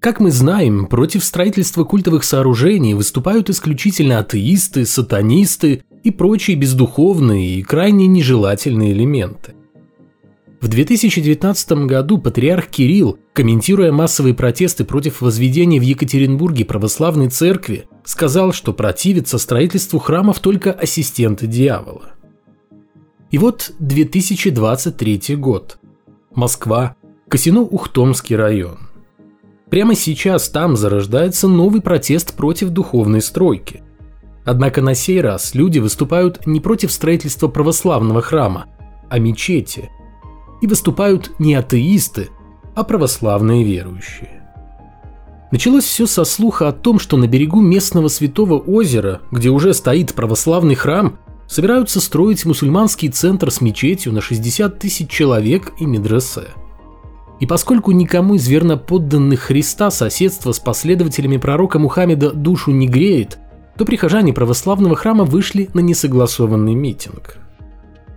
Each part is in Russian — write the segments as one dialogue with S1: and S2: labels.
S1: Как мы знаем, против строительства культовых сооружений выступают исключительно атеисты, сатанисты и прочие бездуховные и крайне нежелательные элементы. В 2019 году патриарх Кирилл, комментируя массовые протесты против возведения в Екатеринбурге православной церкви, сказал, что противится строительству храмов только ассистенты дьявола. И вот 2023 год. Москва, Косино-Ухтомский район. Прямо сейчас там зарождается новый протест против духовной стройки. Однако на сей раз люди выступают не против строительства православного храма, а мечети. И выступают не атеисты, а православные верующие. Началось все со слуха о том, что на берегу местного святого озера, где уже стоит православный храм, собираются строить мусульманский центр с мечетью на 60 тысяч человек и медресе. И поскольку никому из верноподданных Христа соседство с последователями пророка Мухаммеда душу не греет, то прихожане православного храма вышли на несогласованный митинг.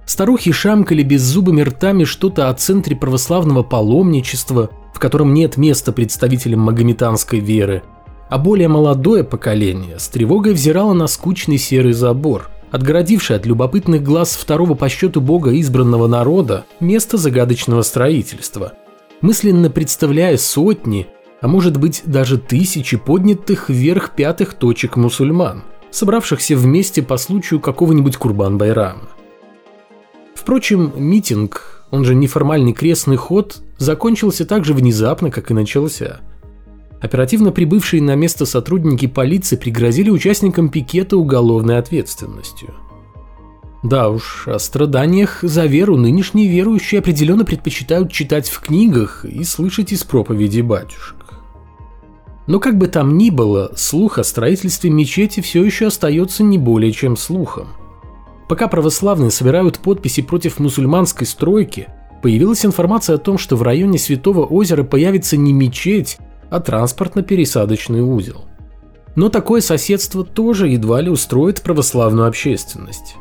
S1: Старухи шамкали беззубыми ртами что-то о центре православного паломничества, в котором нет места представителям магометанской веры, а более молодое поколение с тревогой взирало на скучный серый забор – отгородивший от любопытных глаз второго по счету бога избранного народа место загадочного строительства, мысленно представляя сотни, а может быть даже тысячи поднятых вверх пятых точек мусульман, собравшихся вместе по случаю какого-нибудь Курбан-Байрама. Впрочем, митинг, он же неформальный крестный ход, закончился так же внезапно, как и начался – Оперативно прибывшие на место сотрудники полиции пригрозили участникам пикета уголовной ответственностью. Да уж, о страданиях за веру нынешние верующие определенно предпочитают читать в книгах и слышать из проповеди батюшек. Но как бы там ни было, слух о строительстве мечети все еще остается не более чем слухом. Пока православные собирают подписи против мусульманской стройки, появилась информация о том, что в районе Святого озера появится не мечеть, а транспортно-пересадочный узел. Но такое соседство тоже едва ли устроит православную общественность.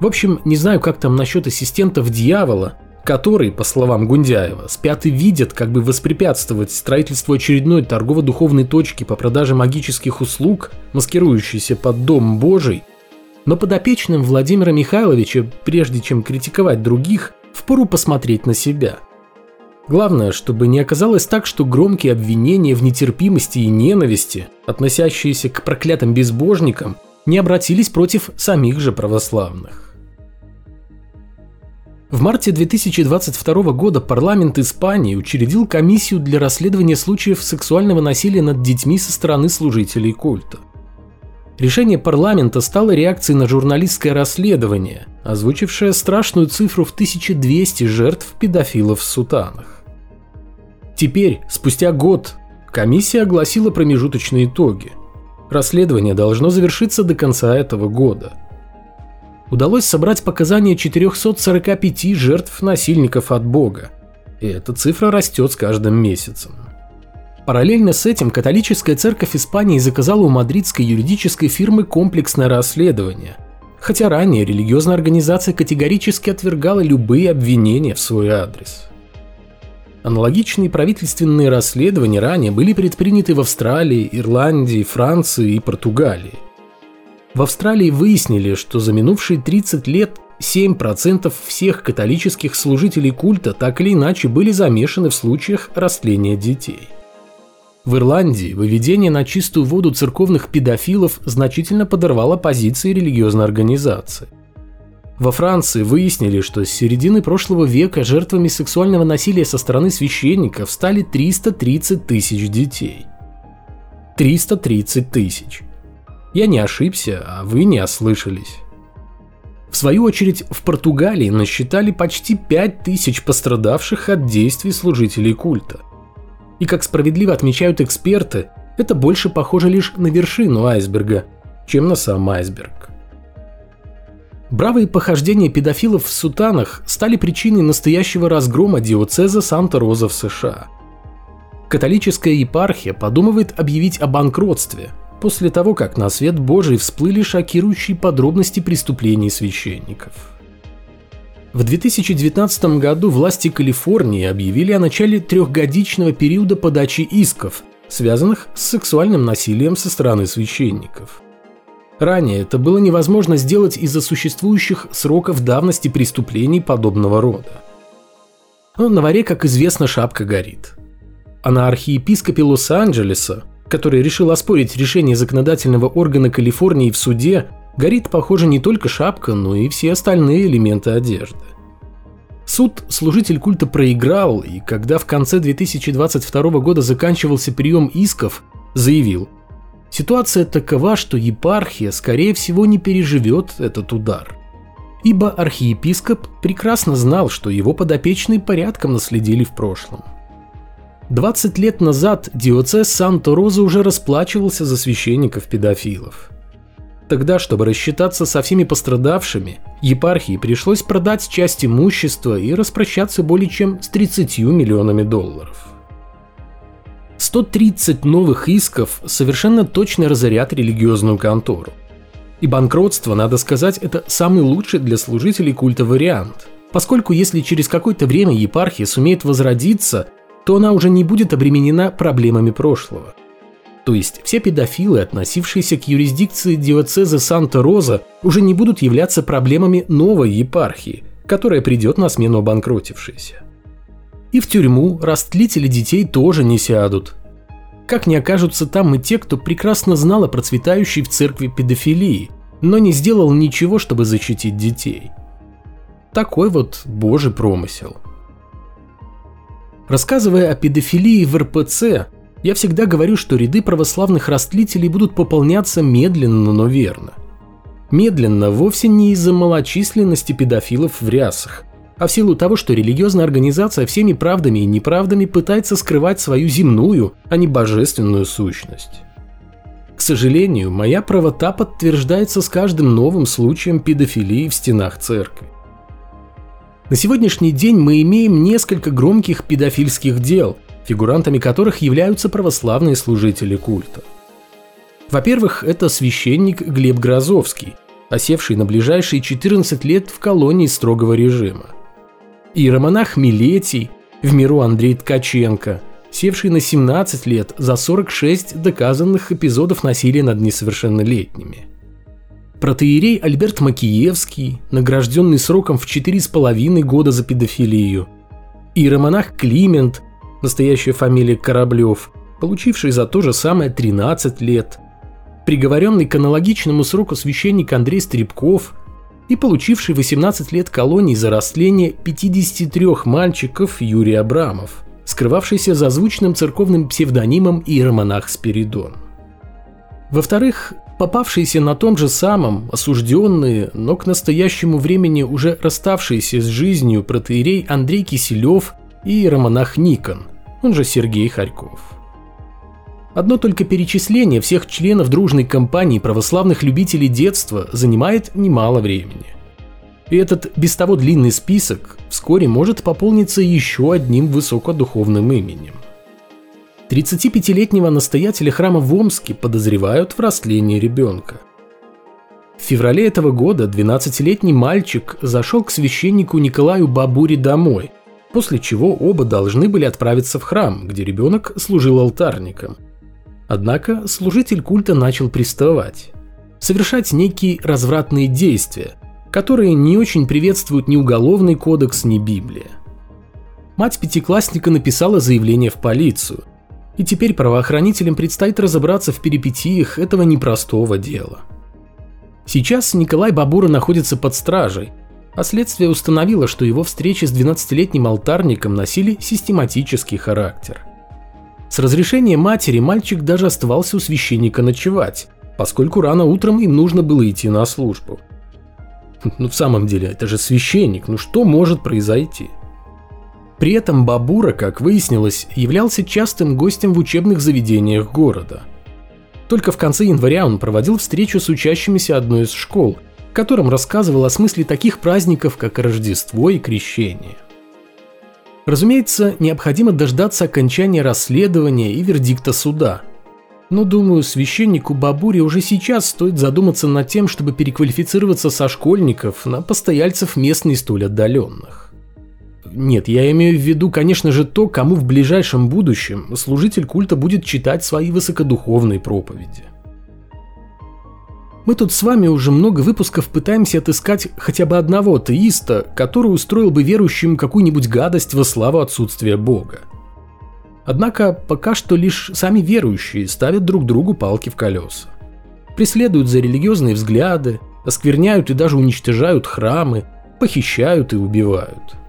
S1: В общем, не знаю, как там насчет ассистентов дьявола, которые, по словам Гундяева, спят и видят, как бы воспрепятствовать строительству очередной торгово-духовной точки по продаже магических услуг, маскирующейся под Дом Божий, но подопечным Владимира Михайловича, прежде чем критиковать других, впору посмотреть на себя – Главное, чтобы не оказалось так, что громкие обвинения в нетерпимости и ненависти, относящиеся к проклятым безбожникам, не обратились против самих же православных. В марте 2022 года парламент Испании учредил комиссию для расследования случаев сексуального насилия над детьми со стороны служителей культа. Решение парламента стало реакцией на журналистское расследование, озвучившее страшную цифру в 1200 жертв педофилов в сутанах. Теперь, спустя год, комиссия огласила промежуточные итоги. Расследование должно завершиться до конца этого года. Удалось собрать показания 445 жертв насильников от Бога. И эта цифра растет с каждым месяцем. Параллельно с этим католическая церковь Испании заказала у мадридской юридической фирмы комплексное расследование, хотя ранее религиозная организация категорически отвергала любые обвинения в свой адрес. Аналогичные правительственные расследования ранее были предприняты в Австралии, Ирландии, Франции и Португалии. В Австралии выяснили, что за минувшие 30 лет 7% всех католических служителей культа так или иначе были замешаны в случаях растления детей. В Ирландии выведение на чистую воду церковных педофилов значительно подорвало позиции религиозной организации. Во Франции выяснили, что с середины прошлого века жертвами сексуального насилия со стороны священников стали 330 тысяч детей. 330 тысяч. Я не ошибся, а вы не ослышались. В свою очередь, в Португалии насчитали почти 5 тысяч пострадавших от действий служителей культа. И как справедливо отмечают эксперты, это больше похоже лишь на вершину айсберга, чем на сам айсберг. Бравые похождения педофилов в сутанах стали причиной настоящего разгрома диоцеза Санта-Роза в США. Католическая епархия подумывает объявить о банкротстве после того, как на свет Божий всплыли шокирующие подробности преступлений священников. В 2019 году власти Калифорнии объявили о начале трехгодичного периода подачи исков, связанных с сексуальным насилием со стороны священников. Ранее это было невозможно сделать из-за существующих сроков давности преступлений подобного рода. Но на варе, как известно, шапка горит. А на архиепископе Лос-Анджелеса, который решил оспорить решение законодательного органа Калифорнии в суде, горит, похоже, не только шапка, но и все остальные элементы одежды. Суд служитель культа проиграл, и когда в конце 2022 года заканчивался прием исков, заявил, ситуация такова, что епархия, скорее всего, не переживет этот удар. Ибо архиепископ прекрасно знал, что его подопечные порядком наследили в прошлом. 20 лет назад диоцез Санто-Роза уже расплачивался за священников-педофилов – Тогда, чтобы рассчитаться со всеми пострадавшими, епархии пришлось продать часть имущества и распрощаться более чем с 30 миллионами долларов. 130 новых исков совершенно точно разорят религиозную контору. И банкротство, надо сказать, это самый лучший для служителей культа вариант, поскольку если через какое-то время епархия сумеет возродиться, то она уже не будет обременена проблемами прошлого. То есть все педофилы, относившиеся к юрисдикции диоцеза Санта-Роза, уже не будут являться проблемами новой епархии, которая придет на смену обанкротившейся. И в тюрьму растлители детей тоже не сядут. Как не окажутся там и те, кто прекрасно знал о процветающей в церкви педофилии, но не сделал ничего, чтобы защитить детей. Такой вот божий промысел. Рассказывая о педофилии в РПЦ, я всегда говорю, что ряды православных растлителей будут пополняться медленно, но верно. Медленно вовсе не из-за малочисленности педофилов в рясах, а в силу того, что религиозная организация всеми правдами и неправдами пытается скрывать свою земную, а не божественную сущность. К сожалению, моя правота подтверждается с каждым новым случаем педофилии в стенах церкви. На сегодняшний день мы имеем несколько громких педофильских дел – фигурантами которых являются православные служители культа. Во-первых, это священник Глеб Грозовский, осевший на ближайшие 14 лет в колонии строгого режима. Иеромонах Милетий, в миру Андрей Ткаченко, севший на 17 лет за 46 доказанных эпизодов насилия над несовершеннолетними. Протеерей Альберт Макиевский, награжденный сроком в 4,5 года за педофилию. Иеромонах Климент, настоящая фамилия Кораблев, получивший за то же самое 13 лет, приговоренный к аналогичному сроку священник Андрей Стребков и получивший 18 лет колонии за растление 53 мальчиков Юрий Абрамов, скрывавшийся за звучным церковным псевдонимом Иеромонах Спиридон. Во-вторых, попавшиеся на том же самом, осужденные, но к настоящему времени уже расставшиеся с жизнью протеерей Андрей Киселев и иеромонах Никон, он же Сергей Харьков. Одно только перечисление всех членов дружной компании православных любителей детства занимает немало времени. И этот без того длинный список вскоре может пополниться еще одним высокодуховным именем. 35-летнего настоятеля храма в Омске подозревают в растлении ребенка. В феврале этого года 12-летний мальчик зашел к священнику Николаю Бабури домой – после чего оба должны были отправиться в храм, где ребенок служил алтарником. Однако служитель культа начал приставать, совершать некие развратные действия, которые не очень приветствуют ни уголовный кодекс, ни Библия. Мать пятиклассника написала заявление в полицию, и теперь правоохранителям предстоит разобраться в перипетиях этого непростого дела. Сейчас Николай Бабура находится под стражей, а следствие установило, что его встречи с 12-летним алтарником носили систематический характер. С разрешения матери мальчик даже оставался у священника ночевать, поскольку рано утром им нужно было идти на службу. Ну в самом деле, это же священник, ну что может произойти? При этом Бабура, как выяснилось, являлся частым гостем в учебных заведениях города. Только в конце января он проводил встречу с учащимися одной из школ – котором рассказывал о смысле таких праздников, как Рождество и Крещение. Разумеется, необходимо дождаться окончания расследования и вердикта суда. Но думаю, священнику Бабуре уже сейчас стоит задуматься над тем, чтобы переквалифицироваться со школьников на постояльцев местных столь отдаленных. Нет, я имею в виду, конечно же, то, кому в ближайшем будущем служитель культа будет читать свои высокодуховные проповеди. Мы тут с вами уже много выпусков пытаемся отыскать хотя бы одного атеиста, который устроил бы верующим какую-нибудь гадость во славу отсутствия Бога. Однако пока что лишь сами верующие ставят друг другу палки в колеса. Преследуют за религиозные взгляды, оскверняют и даже уничтожают храмы, похищают и убивают.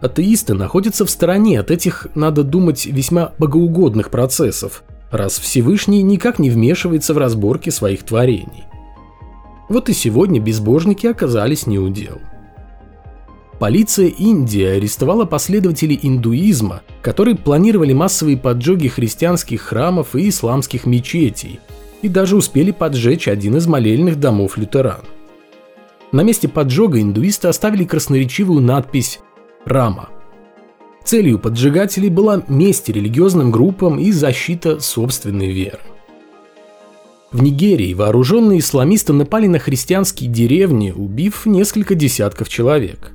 S1: Атеисты находятся в стороне от этих, надо думать, весьма богоугодных процессов, раз Всевышний никак не вмешивается в разборки своих творений. Вот и сегодня безбожники оказались неудел. Полиция Индии арестовала последователей индуизма, которые планировали массовые поджоги христианских храмов и исламских мечетей, и даже успели поджечь один из молельных домов лютеран. На месте поджога индуисты оставили красноречивую надпись «Рама». Целью поджигателей была месть религиозным группам и защита собственной веры. В Нигерии вооруженные исламисты напали на христианские деревни, убив несколько десятков человек.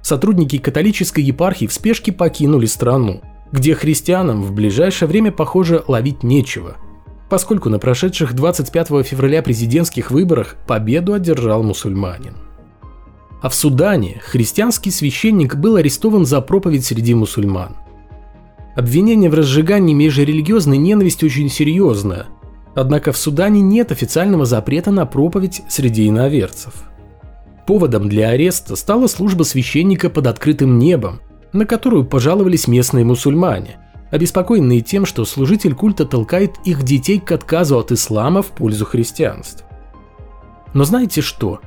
S1: Сотрудники католической епархии в спешке покинули страну, где христианам в ближайшее время, похоже, ловить нечего, поскольку на прошедших 25 февраля президентских выборах победу одержал мусульманин. А в Судане христианский священник был арестован за проповедь среди мусульман. Обвинение в разжигании межрелигиозной ненависти очень серьезное – Однако в Судане нет официального запрета на проповедь среди иноверцев. Поводом для ареста стала служба священника под открытым небом, на которую пожаловались местные мусульмане, обеспокоенные тем, что служитель культа толкает их детей к отказу от ислама в пользу христианства. Но знаете что?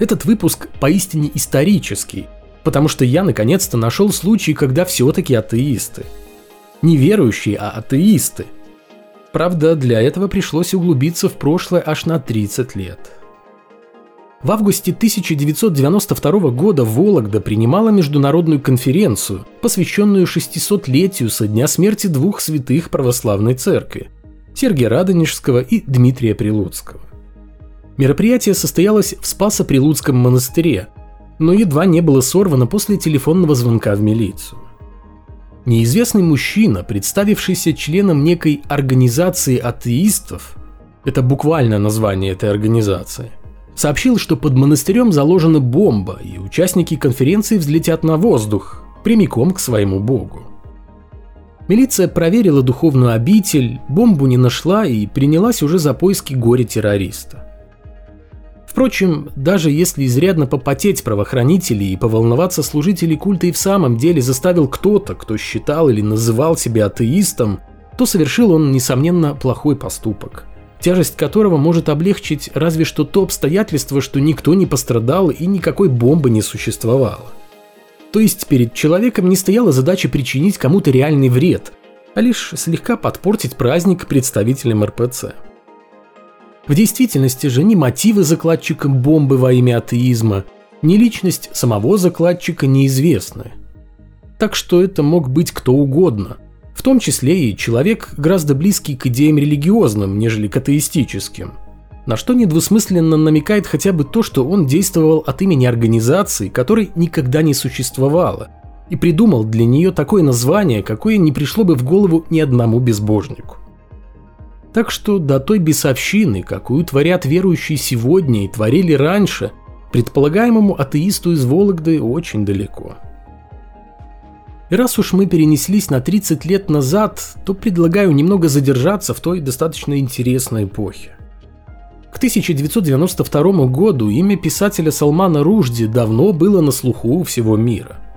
S1: Этот выпуск поистине исторический, потому что я наконец-то нашел случай, когда все-таки атеисты. Не верующие, а атеисты – Правда, для этого пришлось углубиться в прошлое аж на 30 лет. В августе 1992 года Вологда принимала международную конференцию, посвященную 600-летию со дня смерти двух святых православной церкви – Сергия Радонежского и Дмитрия Прилуцкого. Мероприятие состоялось в Спасо-Прилуцком монастыре, но едва не было сорвано после телефонного звонка в милицию. Неизвестный мужчина, представившийся членом некой организации атеистов, это буквально название этой организации, сообщил, что под монастырем заложена бомба, и участники конференции взлетят на воздух, прямиком к своему богу. Милиция проверила духовную обитель, бомбу не нашла и принялась уже за поиски горе-террориста. Впрочем, даже если изрядно попотеть правоохранителей и поволноваться служителей культа и в самом деле заставил кто-то, кто считал или называл себя атеистом, то совершил он, несомненно, плохой поступок, тяжесть которого может облегчить разве что то обстоятельство, что никто не пострадал и никакой бомбы не существовало. То есть перед человеком не стояла задача причинить кому-то реальный вред, а лишь слегка подпортить праздник представителям РПЦ. В действительности же ни мотивы закладчика бомбы во имя атеизма, ни личность самого закладчика неизвестны. Так что это мог быть кто угодно, в том числе и человек, гораздо близкий к идеям религиозным, нежели к атеистическим. На что недвусмысленно намекает хотя бы то, что он действовал от имени организации, которой никогда не существовало, и придумал для нее такое название, какое не пришло бы в голову ни одному безбожнику. Так что до той бесовщины, какую творят верующие сегодня и творили раньше, предполагаемому атеисту из Вологды очень далеко. И раз уж мы перенеслись на 30 лет назад, то предлагаю немного задержаться в той достаточно интересной эпохе. К 1992 году имя писателя Салмана Ружди давно было на слуху у всего мира –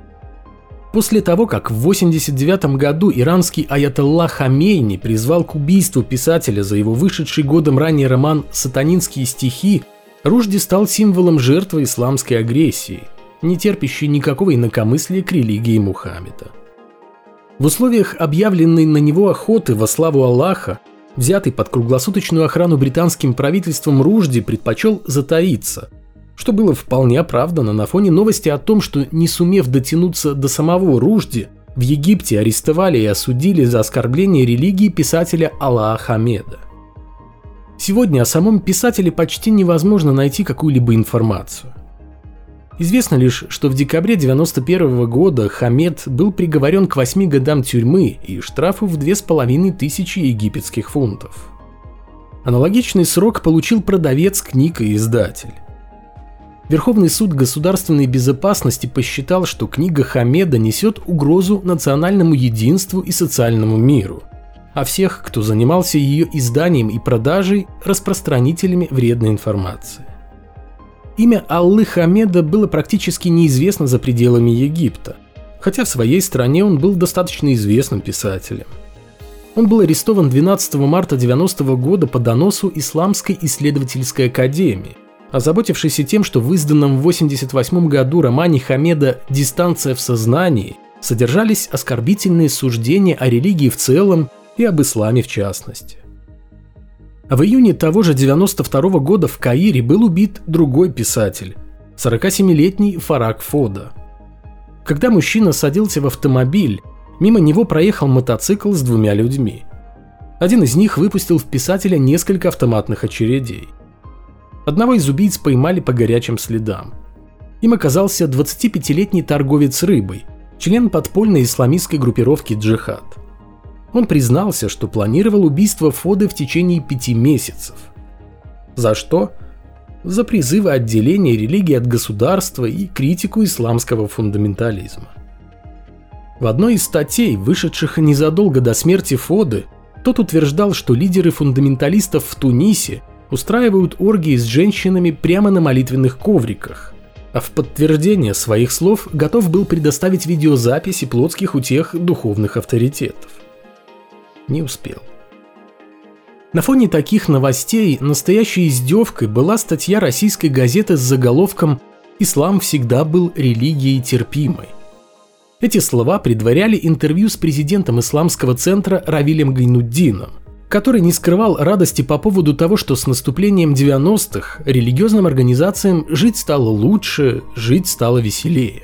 S1: После того, как в 1989 году иранский аятолла Хамейни призвал к убийству писателя за его вышедший годом ранее роман «Сатанинские стихи», Ружди стал символом жертвы исламской агрессии, не терпящей никакого инакомыслия к религии Мухаммеда. В условиях объявленной на него охоты во славу Аллаха, взятый под круглосуточную охрану британским правительством Ружди предпочел затаиться – что было вполне оправдано на фоне новости о том, что не сумев дотянуться до самого Ружди, В Египте арестовали и осудили за оскорбление религии писателя Аллаха Хамеда. Сегодня о самом писателе почти невозможно найти какую-либо информацию. Известно лишь, что в декабре 1991 года Хамед был приговорен к 8 годам тюрьмы и штрафу в 2500 египетских фунтов. Аналогичный срок получил продавец книг и издатель. Верховный суд государственной безопасности посчитал, что книга Хамеда несет угрозу национальному единству и социальному миру, а всех, кто занимался ее изданием и продажей, распространителями вредной информации. Имя Аллы Хамеда было практически неизвестно за пределами Египта, хотя в своей стране он был достаточно известным писателем. Он был арестован 12 марта 90 года по доносу Исламской исследовательской академии, озаботившийся тем, что в изданном в 1988 году романе Хамеда «Дистанция в сознании» содержались оскорбительные суждения о религии в целом и об исламе в частности. А в июне того же 92 -го года в Каире был убит другой писатель, 47-летний Фарак Фода. Когда мужчина садился в автомобиль, мимо него проехал мотоцикл с двумя людьми. Один из них выпустил в писателя несколько автоматных очередей – Одного из убийц поймали по горячим следам. Им оказался 25-летний торговец рыбой, член подпольной исламистской группировки «Джихад». Он признался, что планировал убийство Фоды в течение пяти месяцев. За что? За призывы отделения религии от государства и критику исламского фундаментализма. В одной из статей, вышедших незадолго до смерти Фоды, тот утверждал, что лидеры фундаменталистов в Тунисе – устраивают оргии с женщинами прямо на молитвенных ковриках. А в подтверждение своих слов готов был предоставить видеозаписи плотских утех духовных авторитетов. Не успел. На фоне таких новостей настоящей издевкой была статья российской газеты с заголовком «Ислам всегда был религией терпимой». Эти слова предваряли интервью с президентом исламского центра Равилем Гайнуддином который не скрывал радости по поводу того, что с наступлением 90-х религиозным организациям жить стало лучше, жить стало веселее.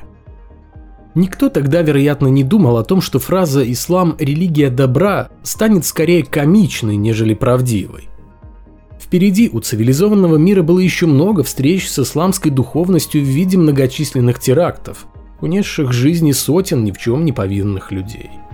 S1: Никто тогда, вероятно, не думал о том, что фраза «ислам – религия добра» станет скорее комичной, нежели правдивой. Впереди у цивилизованного мира было еще много встреч с исламской духовностью в виде многочисленных терактов, унесших жизни сотен ни в чем не повинных людей –